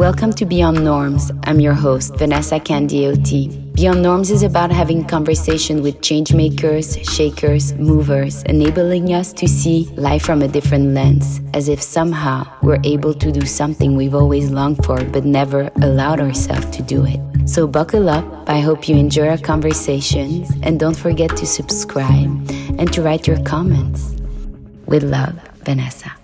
Welcome to Beyond Norms. I'm your host, Vanessa Candioti. Beyond Norms is about having conversation with changemakers, shakers, movers, enabling us to see life from a different lens, as if somehow we're able to do something we've always longed for but never allowed ourselves to do it. So buckle up. I hope you enjoy our conversations and don't forget to subscribe and to write your comments. With love, Vanessa.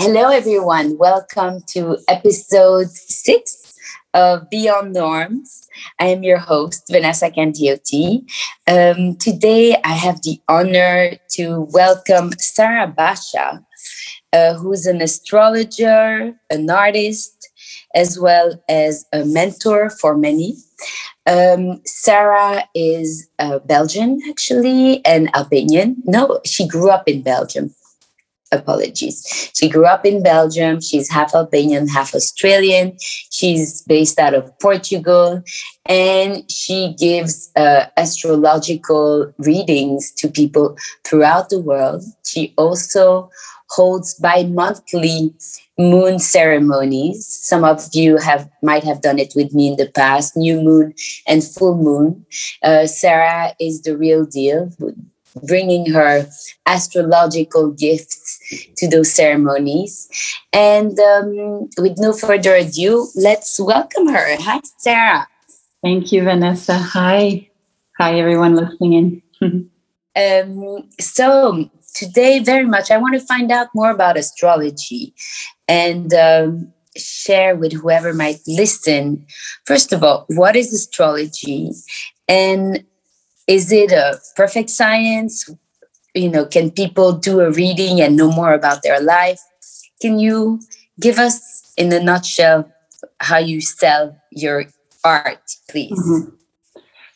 Hello, everyone. Welcome to episode six of Beyond Norms. I am your host, Vanessa Candioti. Um, today, I have the honor to welcome Sarah Basha, uh, who's an astrologer, an artist, as well as a mentor for many. Um, Sarah is uh, Belgian, actually, and Albanian. No, she grew up in Belgium apologies. She grew up in Belgium. She's half Albanian, half Australian. She's based out of Portugal. And she gives uh, astrological readings to people throughout the world. She also holds bi monthly moon ceremonies. Some of you have might have done it with me in the past, new moon and full moon. Uh, Sarah is the real deal bringing her astrological gifts to those ceremonies. And um, with no further ado, let's welcome her. Hi, Sarah. Thank you, Vanessa. Hi. Hi, everyone listening in. um, so, today, very much, I want to find out more about astrology and um, share with whoever might listen. First of all, what is astrology? And is it a perfect science? You know, can people do a reading and know more about their life? Can you give us, in a nutshell, how you sell your art, please? Mm-hmm.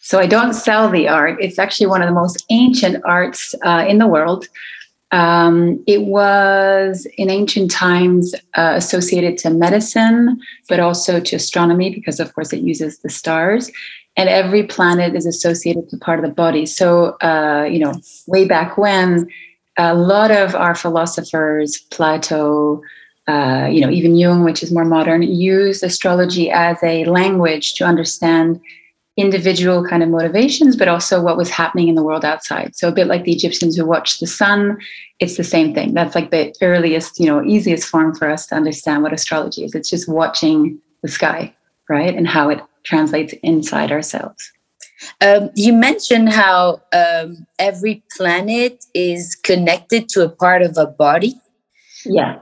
So I don't sell the art. It's actually one of the most ancient arts uh, in the world. Um, it was in ancient times uh, associated to medicine, but also to astronomy because, of course, it uses the stars and every planet is associated to part of the body. So, uh, you know, way back when, a lot of our philosophers, Plato, uh, you know, even Jung, which is more modern, used astrology as a language to understand individual kind of motivations, but also what was happening in the world outside. So a bit like the Egyptians who watched the sun, it's the same thing. That's like the earliest, you know, easiest form for us to understand what astrology is. It's just watching the sky, right, and how it translates inside ourselves. Um, you mentioned how um, every planet is connected to a part of a body. Yeah.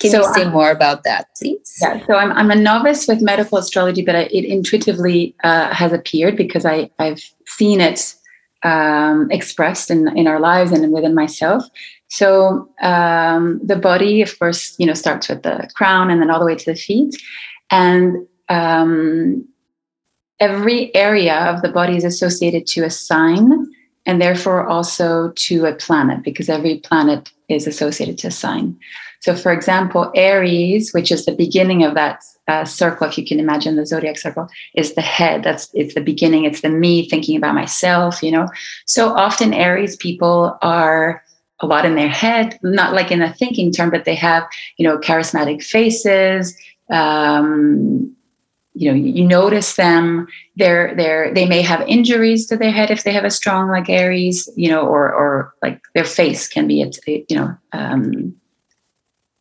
Can so you say I'm, more about that, please? Yeah. So I'm, I'm a novice with medical astrology, but I, it intuitively uh, has appeared because I, I've seen it um, expressed in, in our lives and within myself. So um, the body, of course, you know, starts with the crown and then all the way to the feet. And um, every area of the body is associated to a sign and therefore also to a planet because every planet is associated to a sign. So, for example, Aries, which is the beginning of that uh, circle, if you can imagine the zodiac circle, is the head. That's it's the beginning. It's the me thinking about myself. You know, so often Aries people are a lot in their head, not like in a thinking term, but they have you know charismatic faces. Um, you know you notice them. They're they're they may have injuries to their head if they have a strong like aries you know or or like their face can be you know um,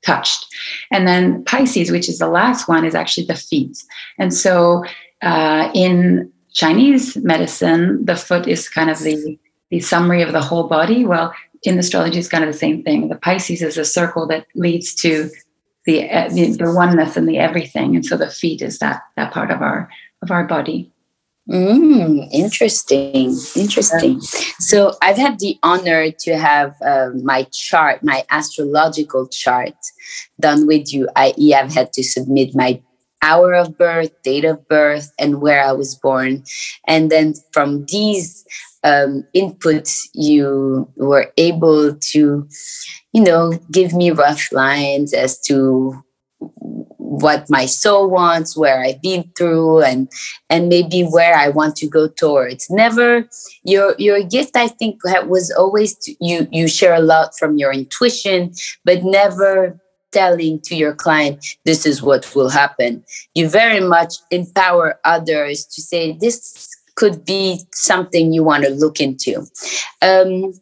touched. And then pisces which is the last one is actually the feet. And so uh, in chinese medicine the foot is kind of the the summary of the whole body. Well in astrology it's kind of the same thing. The pisces is a circle that leads to the, the, the oneness and the everything and so the feet is that that part of our of our body Mm, interesting, interesting. So I've had the honor to have uh, my chart, my astrological chart, done with you. I.e., I've had to submit my hour of birth, date of birth, and where I was born, and then from these um, inputs, you were able to you know, give me rough lines as to what my soul wants, where I've been through, and and maybe where I want to go towards. Never your your gift. I think was always to, you you share a lot from your intuition, but never telling to your client, this is what will happen. You very much empower others to say, this could be something you want to look into. Um,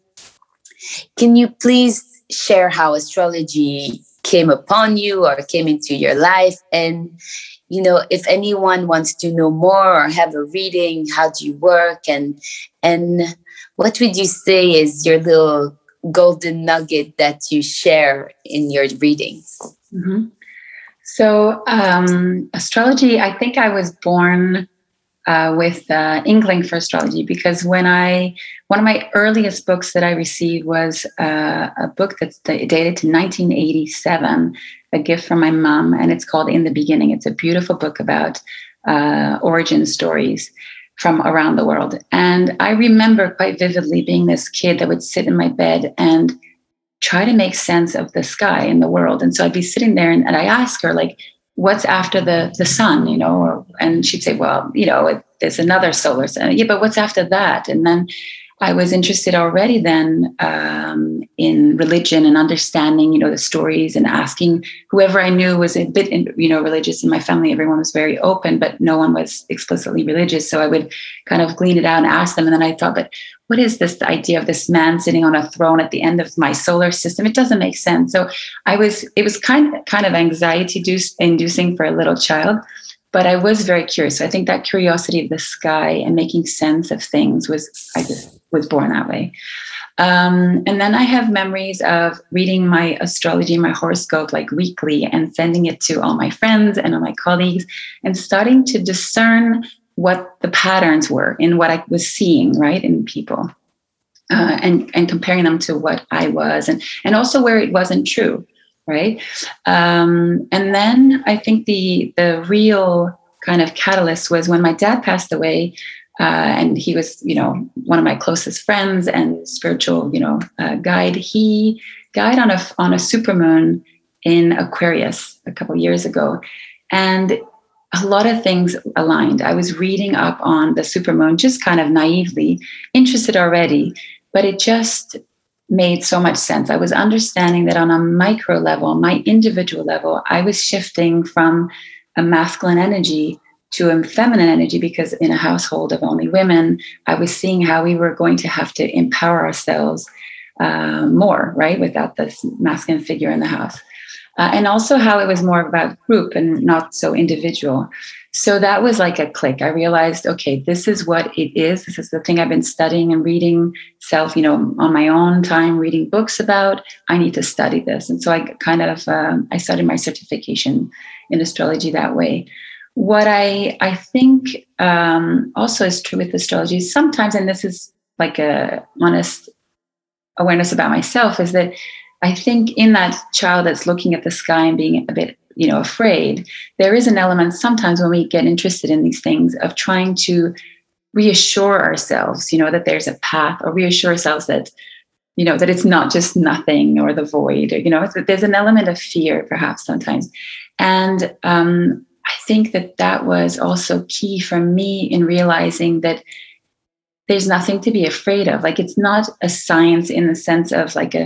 can you please share how astrology came upon you or came into your life? And, you know, if anyone wants to know more or have a reading, how do you work? And, and what would you say is your little golden nugget that you share in your readings? Mm-hmm. So, um, astrology, I think I was born uh, with uh, inkling for astrology because when I, one of my earliest books that I received was uh, a book that's dated to 1987, a gift from my mom, and it's called In the Beginning. It's a beautiful book about uh, origin stories from around the world. And I remember quite vividly being this kid that would sit in my bed and try to make sense of the sky and the world. And so I'd be sitting there and, and I ask her, like, what's after the the sun, you know? Or, and she'd say, well, you know, it, there's another solar system. Yeah, but what's after that? And then I was interested already then um, in religion and understanding, you know, the stories and asking whoever I knew was a bit, you know, religious in my family. Everyone was very open, but no one was explicitly religious. So I would kind of glean it out and ask them. And then I thought, but what is this idea of this man sitting on a throne at the end of my solar system? It doesn't make sense. So I was, it was kind of, kind of anxiety inducing for a little child but I was very curious. So I think that curiosity of the sky and making sense of things was I just was born that way. Um, and then I have memories of reading my astrology, my horoscope, like weekly, and sending it to all my friends and all my colleagues, and starting to discern what the patterns were in what I was seeing, right, in people, uh, and and comparing them to what I was, and and also where it wasn't true right? Um, and then I think the the real kind of catalyst was when my dad passed away, uh, and he was, you know, one of my closest friends and spiritual, you know, uh, guide. He died on a on a supermoon in Aquarius a couple years ago, and a lot of things aligned. I was reading up on the supermoon, just kind of naively interested already, but it just made so much sense. I was understanding that on a micro level, my individual level, I was shifting from a masculine energy to a feminine energy because in a household of only women, I was seeing how we were going to have to empower ourselves uh, more, right, without this masculine figure in the house. Uh, and also how it was more about group and not so individual. So that was like a click. I realized, okay, this is what it is. This is the thing I've been studying and reading self, you know, on my own time, reading books about. I need to study this. And so I kind of, um, I started my certification in astrology that way. What I, I think um, also is true with astrology sometimes, and this is like a honest awareness about myself, is that I think in that child that's looking at the sky and being a bit you know afraid there is an element sometimes when we get interested in these things of trying to reassure ourselves you know that there's a path or reassure ourselves that you know that it's not just nothing or the void or, you know there's an element of fear perhaps sometimes. And um, think that that was also key for me in realizing that there's nothing to be afraid of like it's not a science in the sense of like a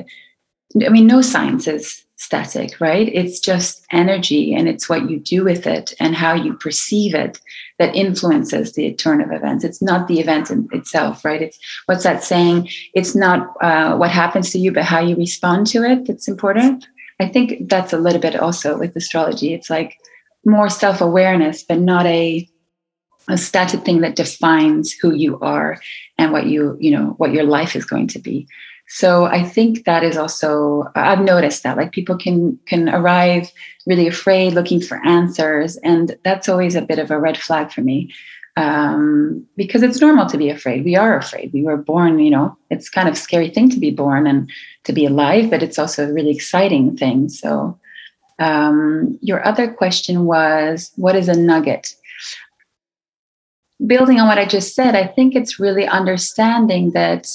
i mean no science is static, right? It's just energy and it's what you do with it and how you perceive it that influences the turn of events. It's not the event in itself, right? It's what's that saying? It's not uh, what happens to you, but how you respond to it that's important. I think that's a little bit also with astrology. It's like more self awareness, but not a a static thing that defines who you are and what you you know what your life is going to be. So i think that is also i've noticed that like people can can arrive really afraid looking for answers and that's always a bit of a red flag for me um, because it's normal to be afraid. We are afraid. We were born you know it's kind of scary thing to be born and to be alive but it's also a really exciting thing. So um, your other question was what is a nugget? Building on what i just said i think it's really understanding that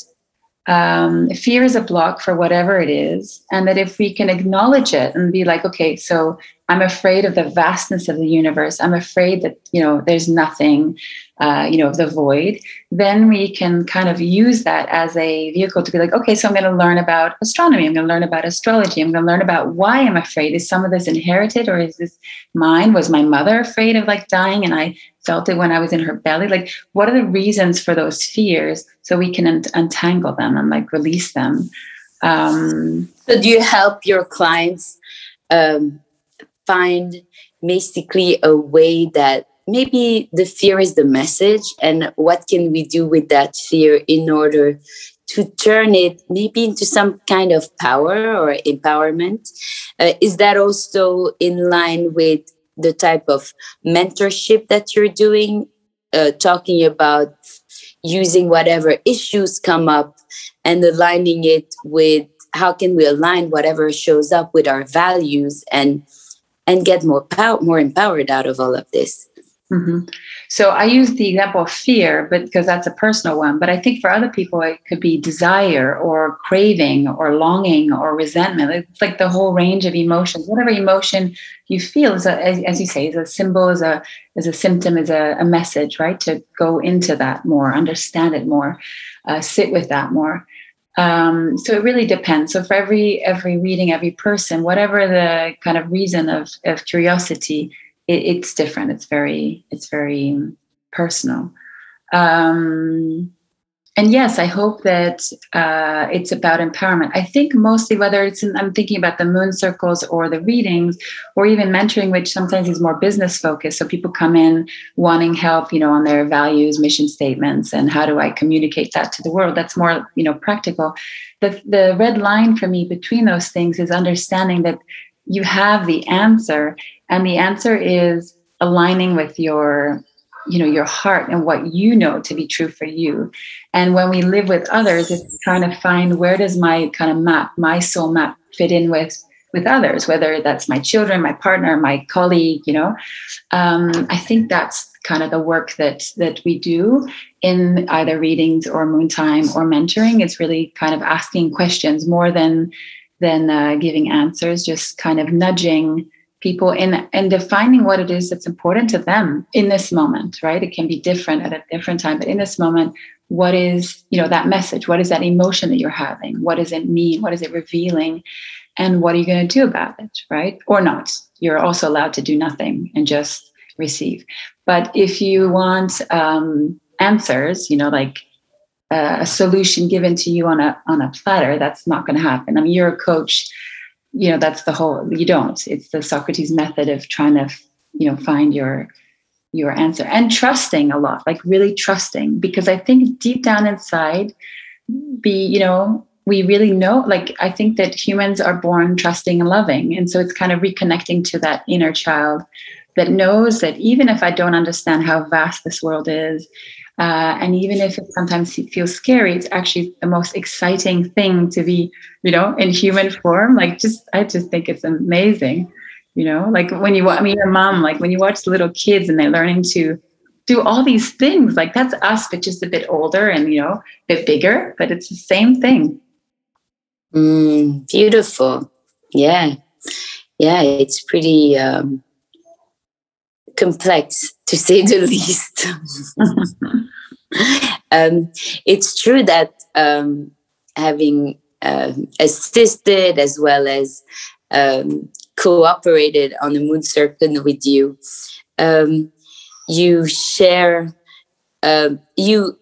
um, fear is a block for whatever it is. And that if we can acknowledge it and be like, okay, so I'm afraid of the vastness of the universe. I'm afraid that, you know, there's nothing, uh, you know, of the void. Then we can kind of use that as a vehicle to be like, okay, so I'm going to learn about astronomy. I'm going to learn about astrology. I'm going to learn about why I'm afraid. Is some of this inherited or is this mine? Was my mother afraid of like dying and I felt it when I was in her belly? Like, what are the reasons for those fears so we can un- untangle them and like release them? Um, so, do you help your clients? Um, find basically a way that maybe the fear is the message and what can we do with that fear in order to turn it maybe into some kind of power or empowerment uh, is that also in line with the type of mentorship that you're doing uh, talking about using whatever issues come up and aligning it with how can we align whatever shows up with our values and and get more power, more empowered out of all of this. Mm-hmm. So I use the example of fear, but because that's a personal one. But I think for other people, it could be desire or craving or longing or resentment. It's like the whole range of emotions. Whatever emotion you feel is, a, as, as, you say, is a symbol, is a is a symptom, is a, a message, right? To go into that more, understand it more, uh, sit with that more. Um, so it really depends. So for every every reading, every person, whatever the kind of reason of of curiosity, it, it's different. It's very it's very personal. Um, and yes, I hope that uh, it's about empowerment. I think mostly whether it's in, I'm thinking about the moon circles or the readings or even mentoring, which sometimes is more business focused. So people come in wanting help, you know, on their values, mission statements, and how do I communicate that to the world? That's more, you know, practical. The the red line for me between those things is understanding that you have the answer, and the answer is aligning with your you know your heart and what you know to be true for you. And when we live with others it's trying to find where does my kind of map my soul map fit in with with others whether that's my children my partner my colleague you know? Um, i think that's kind of the work that that we do in either readings or moon time or mentoring. It's really kind of asking questions more than than uh, giving answers just kind of nudging people in and defining what it is that's important to them in this moment right? It can be different at a different time but in this moment what is you know that message? What is that emotion that you're having? What does it mean? What is it revealing? And what are you going to do about it right? Or not. You're also allowed to do nothing and just receive. But if you want um, answers you know like uh, a solution given to you on a on a platter that's not going to happen. I mean you're a coach you know that's the whole you don't. It's the socrates method of trying to you know find your your answer and trusting a lot like really trusting because i think deep down inside be you know we really know like i think that humans are born trusting and loving. And so it's kind of reconnecting to that inner child that knows that even if i don't understand how vast this world is uh, and even if it sometimes feels scary, it's actually the most exciting thing to be, you know, in human form. Like, just I just think it's amazing, you know. Like when you, I mean, your mom, like when you watch little kids and they're learning to do all these things, like that's us, but just a bit older and you know, a bit bigger. But it's the same thing. Mm, beautiful, yeah, yeah. It's pretty um, complex to say the least. um, it's true that um, having uh, assisted as well as um, cooperated on the moon circle with you, um, you share, um, you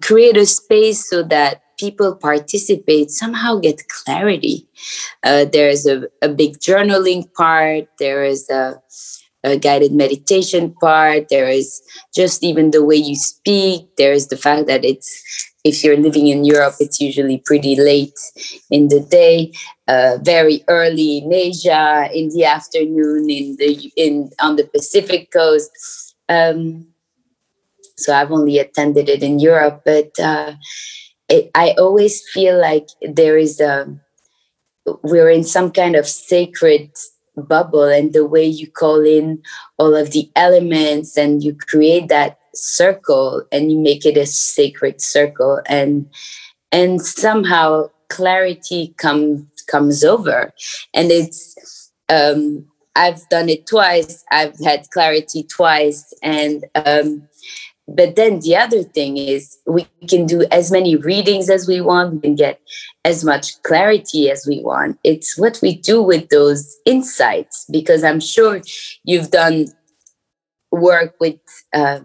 create a space so that people participate somehow get clarity. Uh, there's a, a big journaling part, there is a a guided meditation part. There is just even the way you speak. There is the fact that it's if you're living in europe it's usually pretty late in the day. Uh, very early in asia in the afternoon in the in on the pacific coast. Um, so i've only attended it in europe but uh, it, i always feel like there is a we're in some kind of sacred bubble and the way you call in all of the elements and you create that circle and you make it a sacred circle and and somehow clarity comes comes over. And it's um i've done it twice. I've had clarity twice and um but then the other thing is we can do as many readings as we want can get as much clarity as we want. It's what we do with those insights because i'm sure you've done work with uh,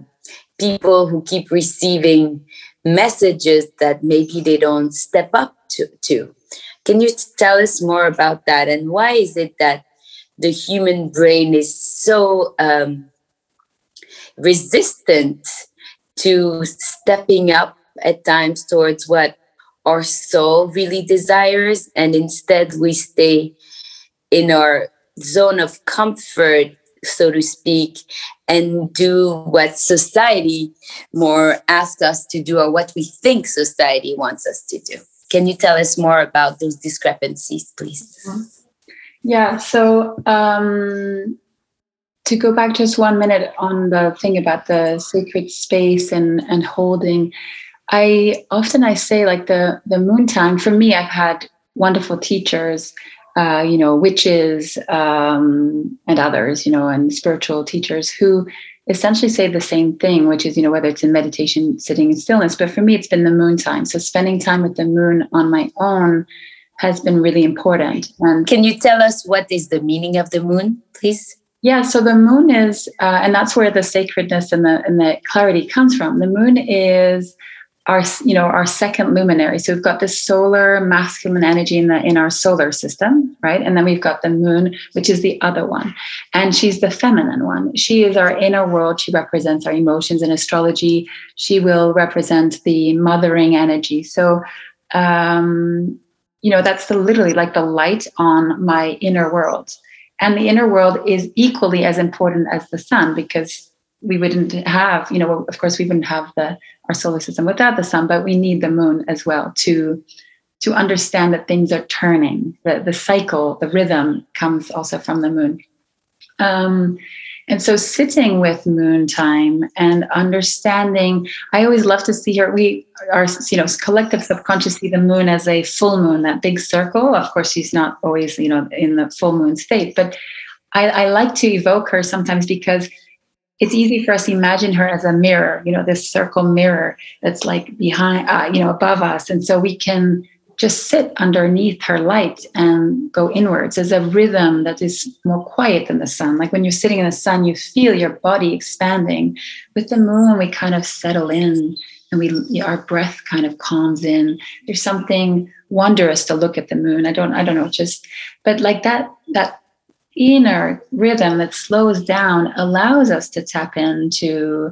people who keep receiving messages that maybe they don't step up to, to. Can you tell us more about that? And why is it that the human brain is so um, resistant to stepping up at times towards what our soul really desires and instead we stay in our zone of comfort so to speak and do what society more asks us to do or what we think society wants us to do. Can you tell us more about those discrepancies please? Yeah so um, to go back just one minute on the thing about the sacred space and and holding i often i say like the the moon time for me i've had wonderful teachers uh, you know witches um, and others you know and spiritual teachers who essentially say the same thing which is you know whether it's in meditation sitting in stillness. But for me it's been the moon time so spending time with the moon on my own has been really important. And can you tell us what is the meaning of the moon please yeah, so the moon is, uh, and that's where the sacredness and the and the clarity comes from. The moon is our, you know, our second luminary. So we've got this solar masculine energy in the in our solar system, right? And then we've got the moon, which is the other one, and she's the feminine one. She is our inner world. She represents our emotions in astrology. She will represent the mothering energy. So. Um, you know that's the literally like the light on my inner world and the inner world is equally as important as the sun because we wouldn't have you know of course we wouldn't have the our solar system without the sun but we need the moon as well to to understand that things are turning the the cycle the rhythm comes also from the moon. Um, and so sitting with moon time and understanding, I always love to see her. We are, you know, collective subconscious see the moon as a full moon, that big circle. Of course, she's not always, you know, in the full moon state, but I, I like to evoke her sometimes because it's easy for us to imagine her as a mirror, you know, this circle mirror that's like behind, uh, you know, above us. And so we can just sit underneath her light and go inwards. There's a rhythm that is more quiet than the sun. Like when you're sitting in the sun, you feel your body expanding. With the moon, we kind of settle in and we our breath kind of calms in. There's something wondrous to look at the moon. I don't I don't know, just but like that that inner rhythm that slows down allows us to tap into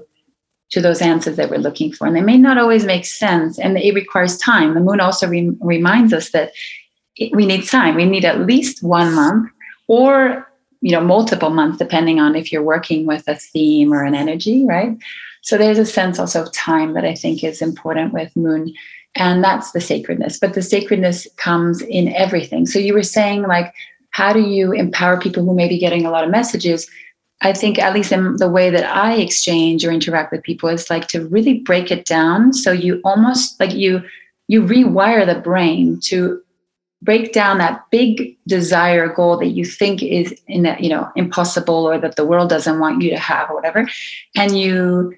to those answers that we're looking for. And they may not always make sense, and it requires time. The moon also re- reminds us that it, we need time. We need at least one month or you know multiple months depending on if you're working with a theme or an energy right so there's a sense also of time that i think is important with moon and that's the sacredness but the sacredness comes in everything so you were saying like how do you empower people who may be getting a lot of messages I think, at least in the way that I exchange or interact with people, is like to really break it down. So you almost like you you rewire the brain to break down that big desire goal that you think is in that you know impossible or that the world doesn't want you to have or whatever, and you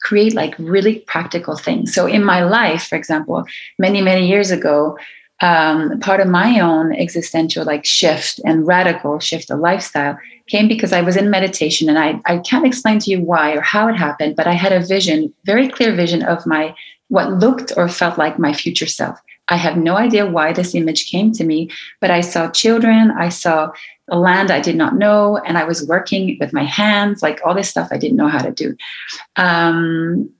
create like really practical things. So in my life, for example, many many years ago, um, part of my own existential like shift and radical shift of lifestyle came because I was in meditation and I, I can't explain to you why or how it happened, but I had a vision, very clear vision of my what looked or felt like my future self. I have no idea why this image came to me, but I saw children, I saw a land I did not know, and I was working with my hands, like all this stuff I didn't know how to do. Um,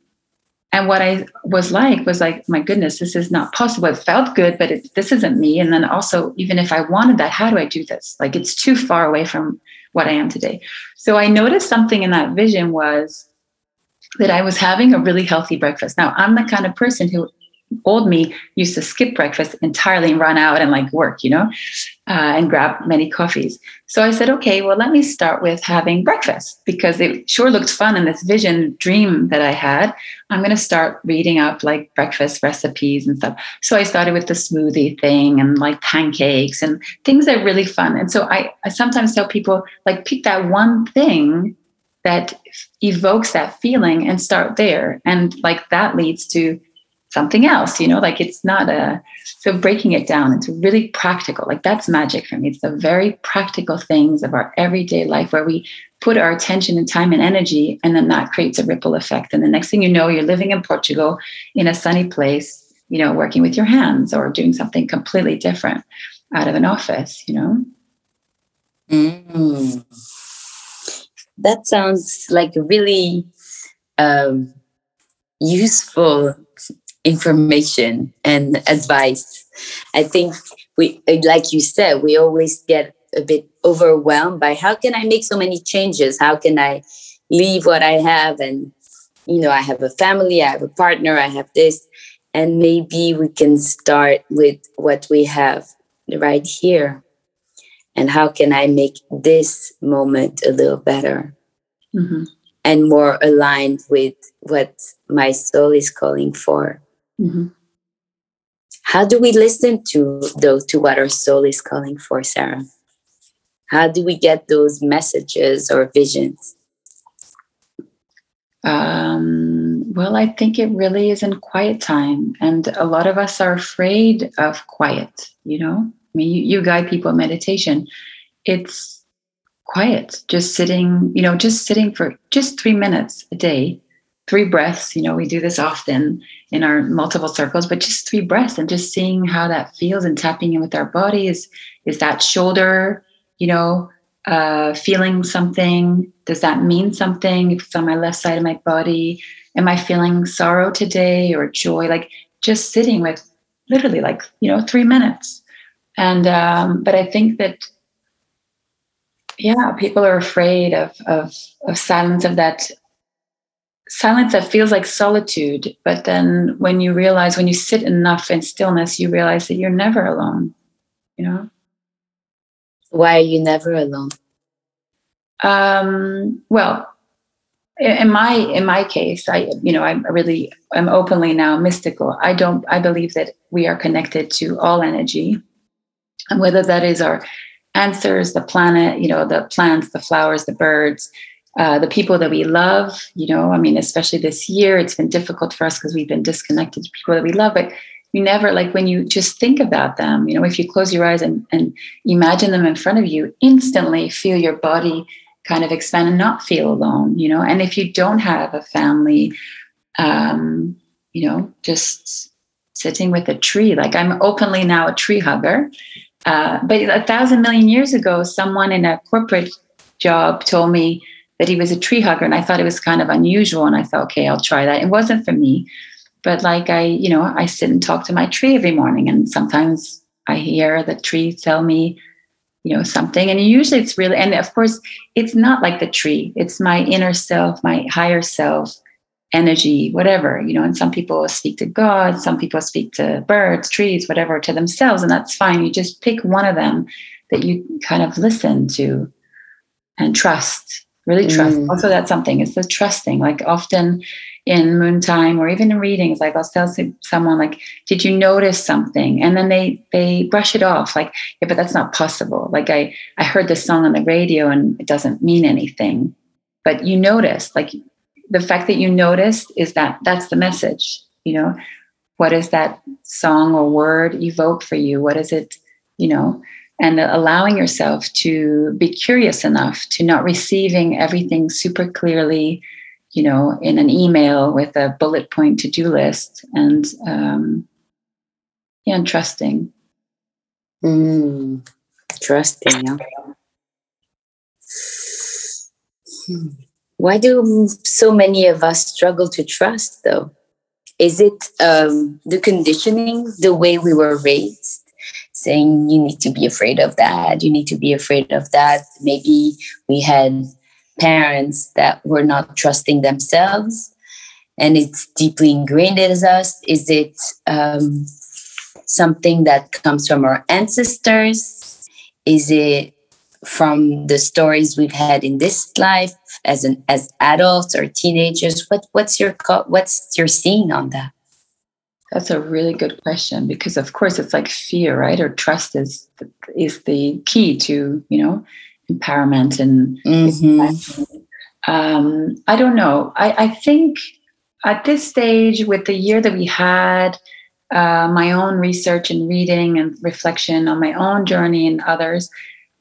and what I was like was like, my goodness, this is not possible. It felt good, but it, this isn't me. And then also, even if I wanted that, how do I do this? Like, it's too far away from what I am today. So I noticed something in that vision was that I was having a really healthy breakfast. Now, I'm the kind of person who old me used to skip breakfast entirely and run out and like work, you know? Uh, and grab many coffees. So I said, okay, well, let me start with having breakfast because it sure looked fun in this vision dream that I had. I'm going to start reading up like breakfast recipes and stuff. So I started with the smoothie thing and like pancakes and things that are really fun. And so I, I sometimes tell people, like, pick that one thing that evokes that feeling and start there. And like that leads to something else, you know, like it's not a, so breaking it down into really practical, like that's magic for me. It's the very practical things of our everyday life where we put our attention and time and energy, and then that creates a ripple effect. And the next thing you know, you're living in Portugal in a sunny place, you know, working with your hands or doing something completely different out of an office, you know? Mm. That sounds like really um, useful information and advice. I think we, like you said, we always get a bit overwhelmed by how can I make so many changes? How can I leave what I have? And, you know, I have a family, I have a partner, I have this. And maybe we can start with what we have right here. And how can I make this moment a little better? Mm-hmm. And more aligned with what my soul is calling for. Mm-hmm. How do we listen to those to what our soul is calling for, Sarah? How do we get those messages or visions? Um, well, I think it really is in quiet time, and a lot of us are afraid of quiet. You know, I mean, you, you guide people in meditation. It's quiet, just sitting. You know, just sitting for just three minutes a day three breaths. You know, we do this often in our multiple circles, but just three breaths and just seeing how that feels and tapping in with our body. Is is that shoulder, you know, uh, feeling something? Does that mean something? If it's on my left side of my body, am I feeling sorrow today or joy? Like just sitting with literally like, you know, three minutes. And um, but I think that yeah, people are afraid of of of silence of that silence that feels like solitude. But then when you realize, when you sit enough in stillness, you realize that you're never alone, you know? Why are you never alone? Um, well, in my in my case, I you know I'm really I'm openly now mystical. I don't I believe that we are connected to all energy, and whether that is our answers, the planet, you know, the plants, the flowers, the birds, uh, the people that we love, you know, I mean, especially this year, it's been difficult for us because we've been disconnected to people that we love, but you never like when you just think about them, you know, if you close your eyes and, and imagine them in front of you, instantly feel your body kind of expand and not feel alone, you know. And if you don't have a family, um, you know, just sitting with a tree, like I'm openly now a tree hugger. Uh, but a thousand million years ago, someone in a corporate job told me, that he was a tree hugger and I thought it was kind of unusual and I thought okay I'll try that. It wasn't for me. But like I you know I sit and talk to my tree every morning and sometimes I hear the tree tell me you know something and usually it's really and of course it's not like the tree. It's my inner self my higher self energy whatever you know and some people speak to god some people speak to birds trees whatever to themselves and that's fine. You just pick one of them that you kind of listen to and trust really trust. Mm. also that's something it's the trusting like often in moon time or even in readings like i'll tell someone like did you notice something? And then they they brush it off like yeah but that's not possible. Like i i heard this song on the radio and it doesn't mean anything. But you noticed like the fact that you noticed is that that's the message you know? What is that song or word evoke for you? What is it you know and allowing yourself to be curious enough to not receiving everything super clearly you know in an email with a bullet point to-do list and um yeah and trusting. Mm, trusting yeah. Why do so many of us struggle to trust though? Is it um, the conditioning the way we were raised saying you need to be afraid of that. You need to be afraid of that. Maybe we had parents that were not trusting themselves and it's deeply ingrained in us. Is it um, something that comes from our ancestors? Is it from the stories we've had in this life as an as adults or teenagers? What what's your what's your seeing on that that's a really good question because of course it's like fear right or trust is is the key to you know empowerment and mm-hmm. um, i don't know I, I think at this stage with the year that we had uh, my own research and reading and reflection on my own journey and others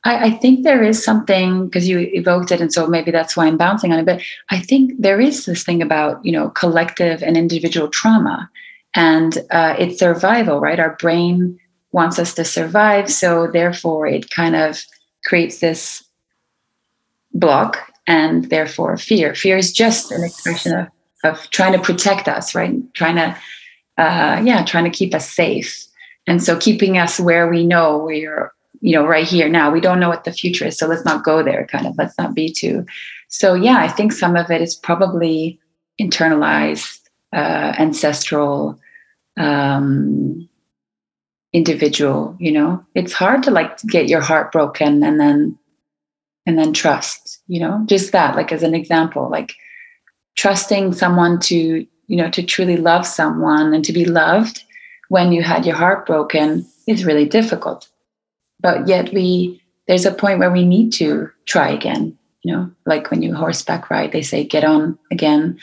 I, I think there is something because you evoked it, and so maybe that's why I'm bouncing on it. But I think there is this thing about you know collective and individual trauma, and uh, it's survival, right? Our brain wants us to survive, so therefore it kind of creates this block and therefore fear. Fear is just an expression of of trying to protect us, right? Trying to, uh, yeah, trying to keep us safe. And so keeping us where we know we're you know right here now we don't know what the future is so let's not go there kind of let's not be too so yeah i think some of it is probably internalized uh, ancestral um, individual you know? It's hard to like get your heart broken and then and then trust you know? Just that like as an example like trusting someone to you know to truly love someone and to be loved when you had your heart broken is really difficult. But yet we there's a point where we need to try again you know? Like when you horseback ride they say get on again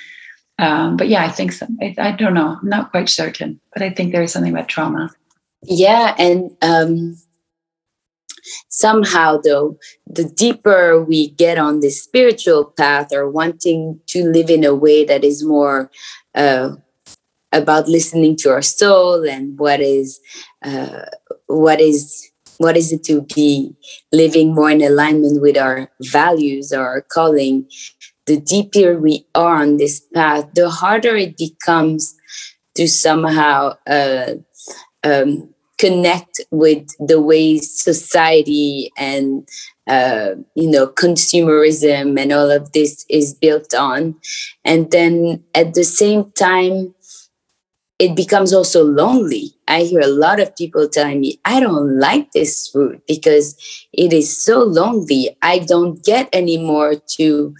um, but yeah i think so. I, I, don't know. I'm not quite certain but i think there is something about trauma. Yeah and um, somehow though the deeper we get on this spiritual path or wanting to live in a way that is more uh, about listening to our soul and what is uh, what is what is it to be living more in alignment with our values or our calling the deeper we are on this path the harder it becomes to somehow uh, um, connect with the way society and uh, you know consumerism and all of this is built on and then at the same time it becomes also lonely. I hear a lot of people telling me, I don't like this food because it is so lonely. I don't get anymore to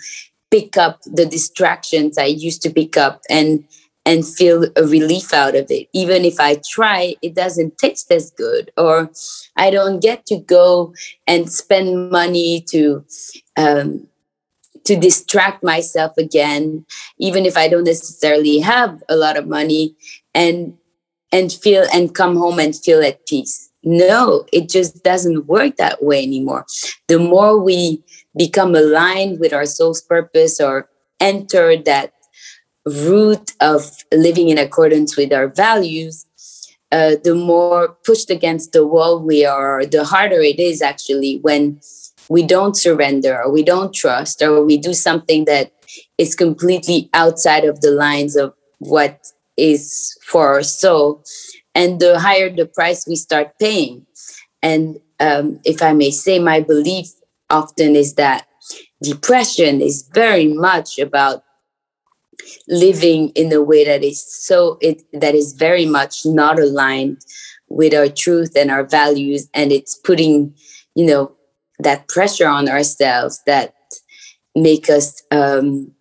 pick up the distractions I used to pick up and and feel a relief out of it. Even if I try, it doesn't taste as good, or I don't get to go and spend money to um, to distract myself again, even if I don't necessarily have a lot of money and and feel and come home and feel at peace. No, it just doesn't work that way anymore. The more we become aligned with our soul's purpose or enter that root of living in accordance with our values, uh, the more pushed against the wall we are, the harder it is actually when we don't surrender or we don't trust or we do something that is completely outside of the lines of what is for our soul. And the higher the price we start paying. And um, if i may say my belief often is that depression is very much about living in a way that is so it that is very much not aligned with our truth and our values and it's putting you know that pressure on ourselves that make us um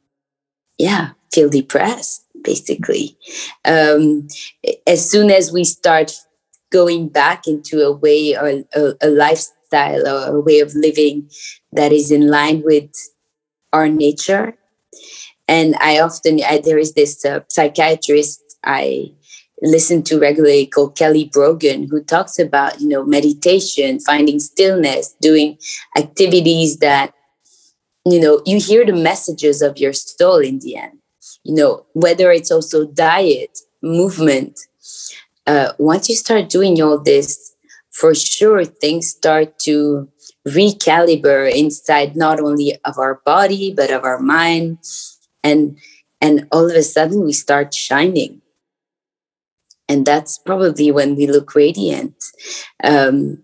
yeah feel depressed basically. Um as soon as we start going back into a way or a, a lifestyle or a way of living that is in line with our nature and i often I, there is this uh, psychiatrist i listen to regularly called Kelly Brogan, who talks about, you know, meditation, finding stillness, doing activities that, you know, you hear the messages of your soul in the end. You know, whether it's also diet, movement. Uh, once you start doing all this, for sure things start to recalibrate inside not only of our body but of our mind. And and all of a sudden we start shining. And that's probably when we look radiant. Um,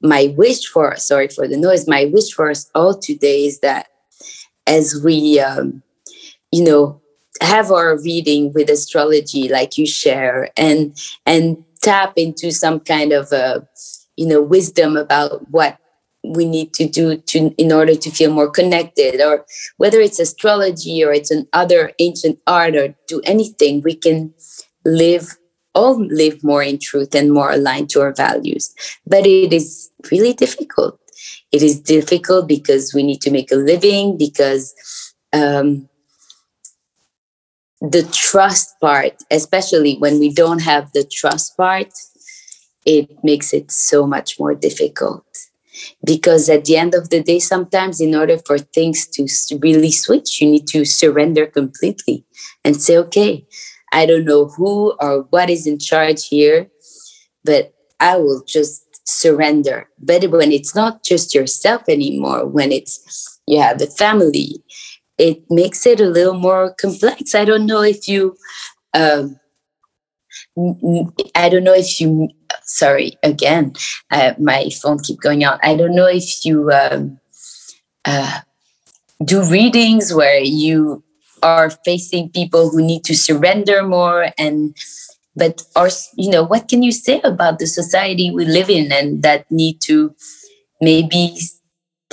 my wish for sorry for the noise my wish for us all today is that as we um, you know have our reading with astrology like you share and and tap into some kind of a uh, you know wisdom about what we need to do to in order to feel more connected. Or whether it's astrology or it's an other ancient art or do anything we can live all live more in truth and more aligned to our values. But it is really difficult. It is difficult because we need to make a living because um, the trust part especially when we don't have the trust part it makes it so much more difficult. Because at the end of the day sometimes in order for things to really switch you need to surrender completely and say okay i don't know who or what is in charge here but i will just surrender. But when it's not just yourself anymore when it's you have a family it makes it a little more complex. I don't know if you um, I don't know if you sorry again uh, my phone keep going out. I don't know if you um, uh, do readings where you are facing people who need to surrender more and but or you know what can you say about the society we live in and that need to maybe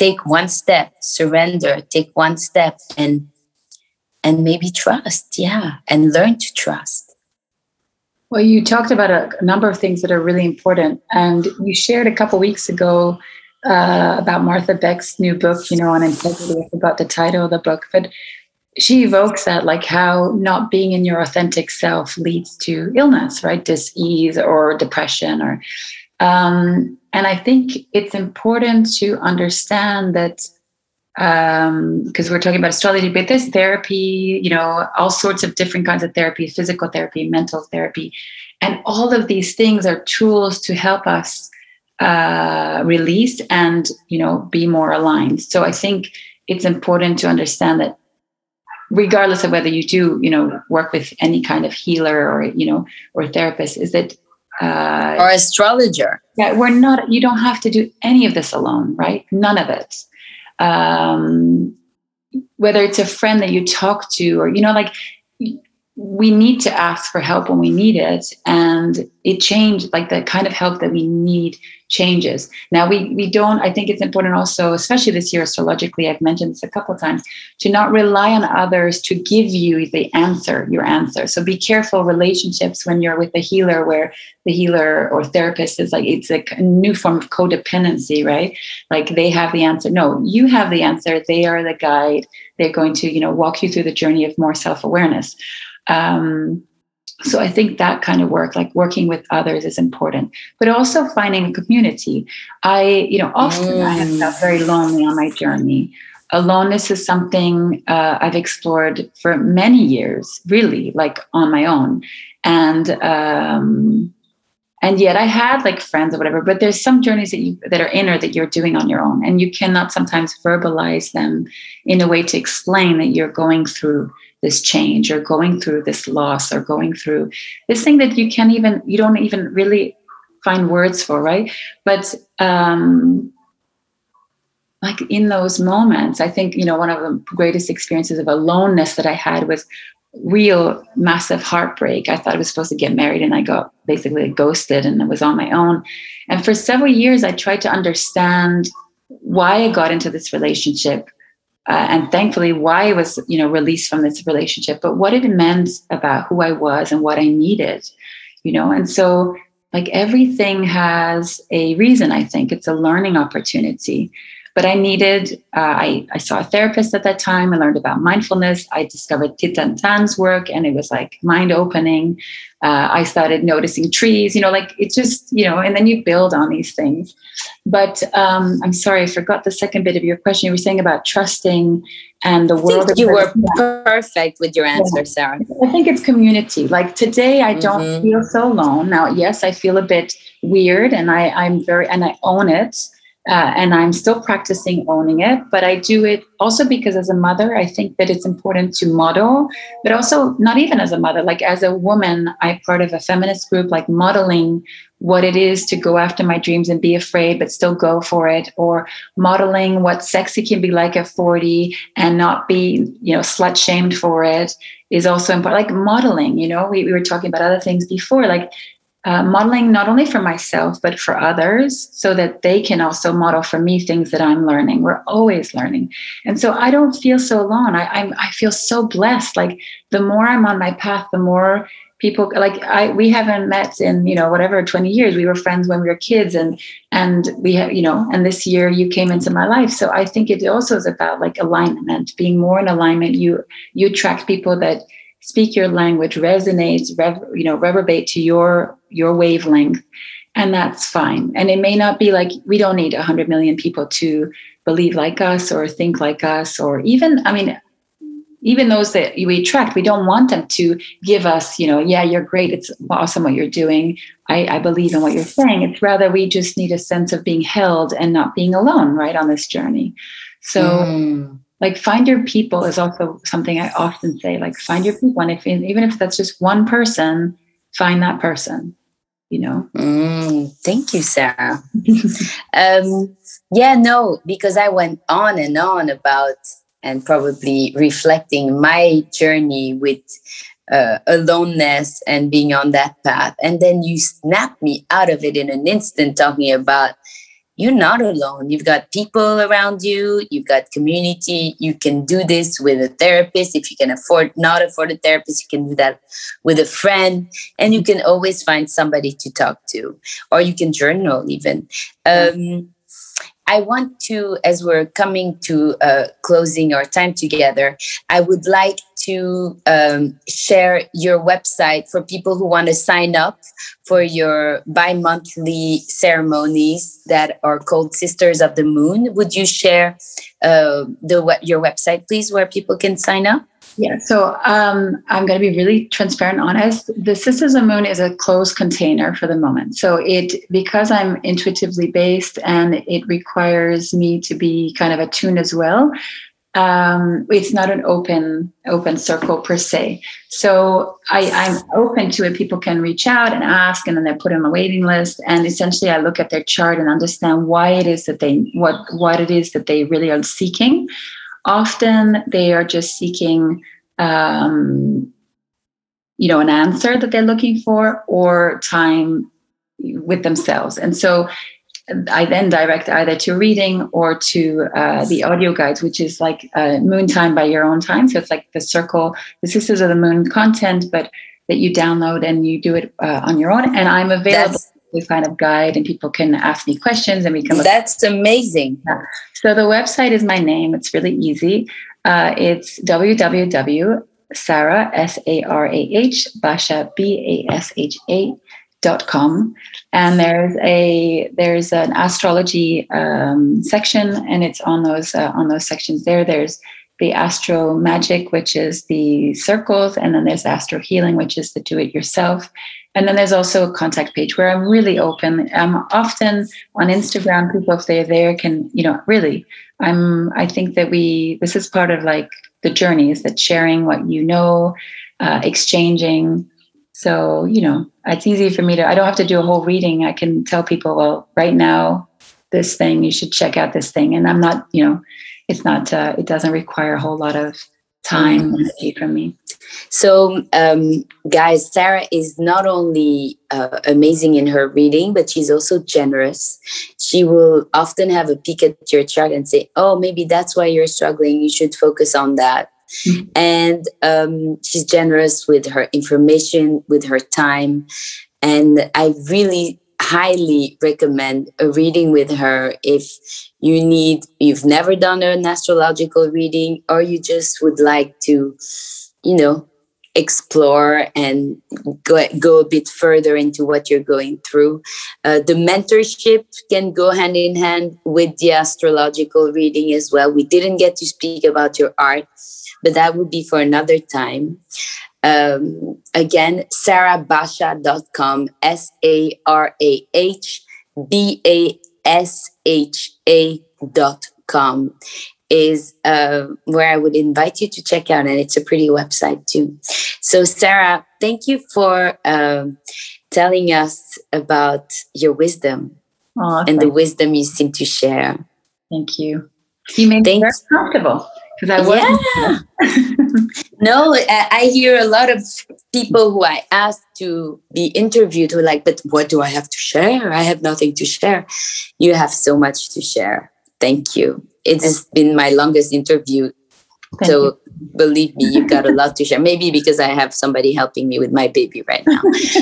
take one step surrender take one step and and maybe trust yeah and learn to trust well, you talked about a, a number of things that are really important, and you shared a couple weeks ago uh, about Martha Beck's new book, you know, on integrity. Forgot the title of the book, but she evokes that, like how not being in your authentic self leads to illness, right? Disease or depression, or um, and I think it's important to understand that because um, we're talking about astrology, but there's therapy, you know, all sorts of different kinds of therapy, physical therapy, mental therapy. And all of these things are tools to help us uh, release and, you know, be more aligned. So I think it's important to understand that regardless of whether you do, you know, work with any kind of healer or, you know, or therapist, is that uh, or astrologer. Yeah, we're not, you don't have to do any of this alone, right? None of it um, whether it's a friend that you talk to or you know like we need to ask for help when we need it and it changed like the kind of help that we need changes. Now we we don't i think it's important also especially this year astrologically i've mentioned this a couple of times to not rely on others to give you the answer your answer. So be careful relationships when you're with a healer where the healer or therapist is like it's like a new form of codependency right? Like they have the answer. No you have the answer. They are the guide. They're going to you know walk you through the journey of more self-awareness. Um, so I think that kind of work, like working with others, is important. But also finding a community. I, you know, often mm. I have felt very lonely on my journey. Aloneness is something uh, I've explored for many years, really, like on my own, and um, and yet I had like friends or whatever. But there's some journeys that you that are inner that you're doing on your own, and you cannot sometimes verbalize them in a way to explain that you're going through this change or going through this loss or going through this thing that you can't even you don't even really find words for right but um like in those moments i think you know one of the greatest experiences of aloneness that i had was real massive heartbreak i thought i was supposed to get married and i got basically ghosted and i was on my own and for several years i tried to understand why i got into this relationship uh, and thankfully why I was you know released from this relationship, but what it meant about who I was and what I needed, you know. And so like everything has a reason. I think it's a learning opportunity. But I needed, uh, I, I saw a therapist at that time. I learned about mindfulness. I discovered Thich Nhat Hanh's work and it was like mind opening. Uh, I started noticing trees, you know, like it just, you know, and then you build on these things. But um, I'm sorry, I forgot the second bit of your question. You were saying about trusting and the world. you were perfect with your answer, yeah. Sarah. I think it's community. Like today, I don't mm-hmm. feel so alone. Now, yes, I feel a bit weird and I, I'm very, and I own it uh, and I'm still practicing owning it, but I do it also because as a mother, I think that it's important to model, but also not even as a mother, like as a woman, I'm part of a feminist group, like modeling what it is to go after my dreams and be afraid, but still go for it, or modeling what sexy can be like at 40 and not be, you know, slut shamed for it is also important. Like modeling, you know, we, we were talking about other things before, like uh, modeling not only for myself but for others so that they can also model for me things that i'm learning. We're always learning. And so i don't feel so alone. I I'm, i feel so blessed. Like the more i'm on my path the more people like i we haven't met in you know whatever 20 years. We were friends when we were kids and and we have you know and this year you came into my life. So i think it also is about like alignment being more in alignment. You you attract people that speak your language resonates rev, you know reverberate to your your wavelength and that's fine. And it may not be like we don't need 100 million people to believe like us or think like us or even i mean even those that we attract we don't want them to give us you know yeah you're great it's awesome what you're doing. I, I believe in what you're saying. It's rather we just need a sense of being held and not being alone right on this journey. So mm like find your people is also something I often say. Like find your people, and if even if that's just one person, find that person. You know. Mm, thank you, Sarah. um, yeah, no, because I went on and on about and probably reflecting my journey with uh, aloneness and being on that path. And then you snap me out of it in an instant, talking about you're not alone. You've got people around you, you've got community. You can do this with a therapist. If you can afford not afford a therapist, you can do that with a friend. And you can always find somebody to talk to, or you can journal even. Um, I want to, as we're coming to uh, closing our time together, I would like to um, share your website for people who want to sign up for your bi monthly ceremonies that are called Sisters of the Moon. Would you share uh, the your website, please, where people can sign up? Yeah, so um, I'm going to be really transparent, honest. The Sisters of the Moon is a closed container for the moment. So it because I'm intuitively based and it requires me to be kind of attuned as well. Um, it's not an open open circle per se. So I, I'm open to it. People can reach out and ask, and then they're put on a waiting list. And essentially, I look at their chart and understand why it is that they what what it is that they really are seeking often they are just seeking um, you know an answer that they're looking for or time with themselves and so i then direct either to reading or to uh, the audio guides which is like uh, moon time by your own time. So it's like the circle the sisters of the moon content but that you download and you do it uh, on your own. And i'm available That's- this kind of guide and people can ask me questions and we can that's amazing. Yeah. so the website is my name. It's really easy. Uh, it's www sarah s-a-r-a-h basha b-a-s-h-a dot com and there's a there's an astrology um, section and it's on those uh, on those sections there there's the astro magic which is the circles and then there's astro healing which is the do it yourself and then there's also a contact page where I'm really open. I'm often on Instagram. People, if they're there, can you know really. I'm. I think that we. This is part of like the journey. Is that sharing what you know, uh, exchanging. So you know, it's easy for me to. I don't have to do a whole reading. I can tell people, well, right now, this thing you should check out this thing, and I'm not. You know, it's not. Uh, it doesn't require a whole lot of time mm-hmm. from me. So, um, guys, Sarah is not only uh, amazing in her reading, but she's also generous. She will often have a peek at your chart and say, Oh, maybe that's why you're struggling. You should focus on that. And um, she's generous with her information, with her time. And I really highly recommend a reading with her if you need you've never done an astrological reading or you just would like to you know explore and go, go a bit further into what you're going through uh, the mentorship can go hand in hand with the astrological reading as well we didn't get to speak about your art but that would be for another time um, again sarahbasha.com s-a-r-a-h b-a-s-h-a.com is uh, where I would invite you to check out, and it's a pretty website too. So, Sarah, thank you for um, telling us about your wisdom oh, and the wisdom you seem to share. Thank you. You made me very comfortable because I was. Yeah. no, I, I hear a lot of people who I ask to be interviewed were like, but what do I have to share? I have nothing to share. You have so much to share. Thank you. It has been my longest interview. Thank so you. believe me, you've got a lot to share. Maybe because I have somebody helping me with my baby right now.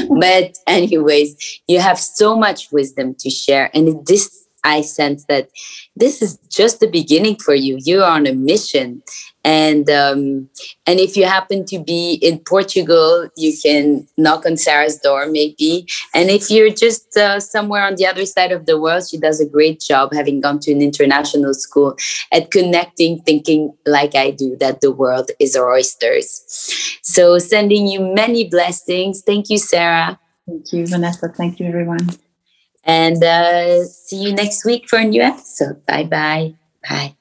but anyways, you have so much wisdom to share. And this I sense that this is just the beginning for you. You are on a mission, and um, and if you happen to be in Portugal, you can knock on Sarah's door, maybe. And if you're just uh, somewhere on the other side of the world, she does a great job, having gone to an international school, at connecting, thinking like I do that the world is our oysters. So, sending you many blessings. Thank you, Sarah. Thank you, Vanessa. Thank you, everyone. And uh, see you next week for a new episode. Bye bye. Bye.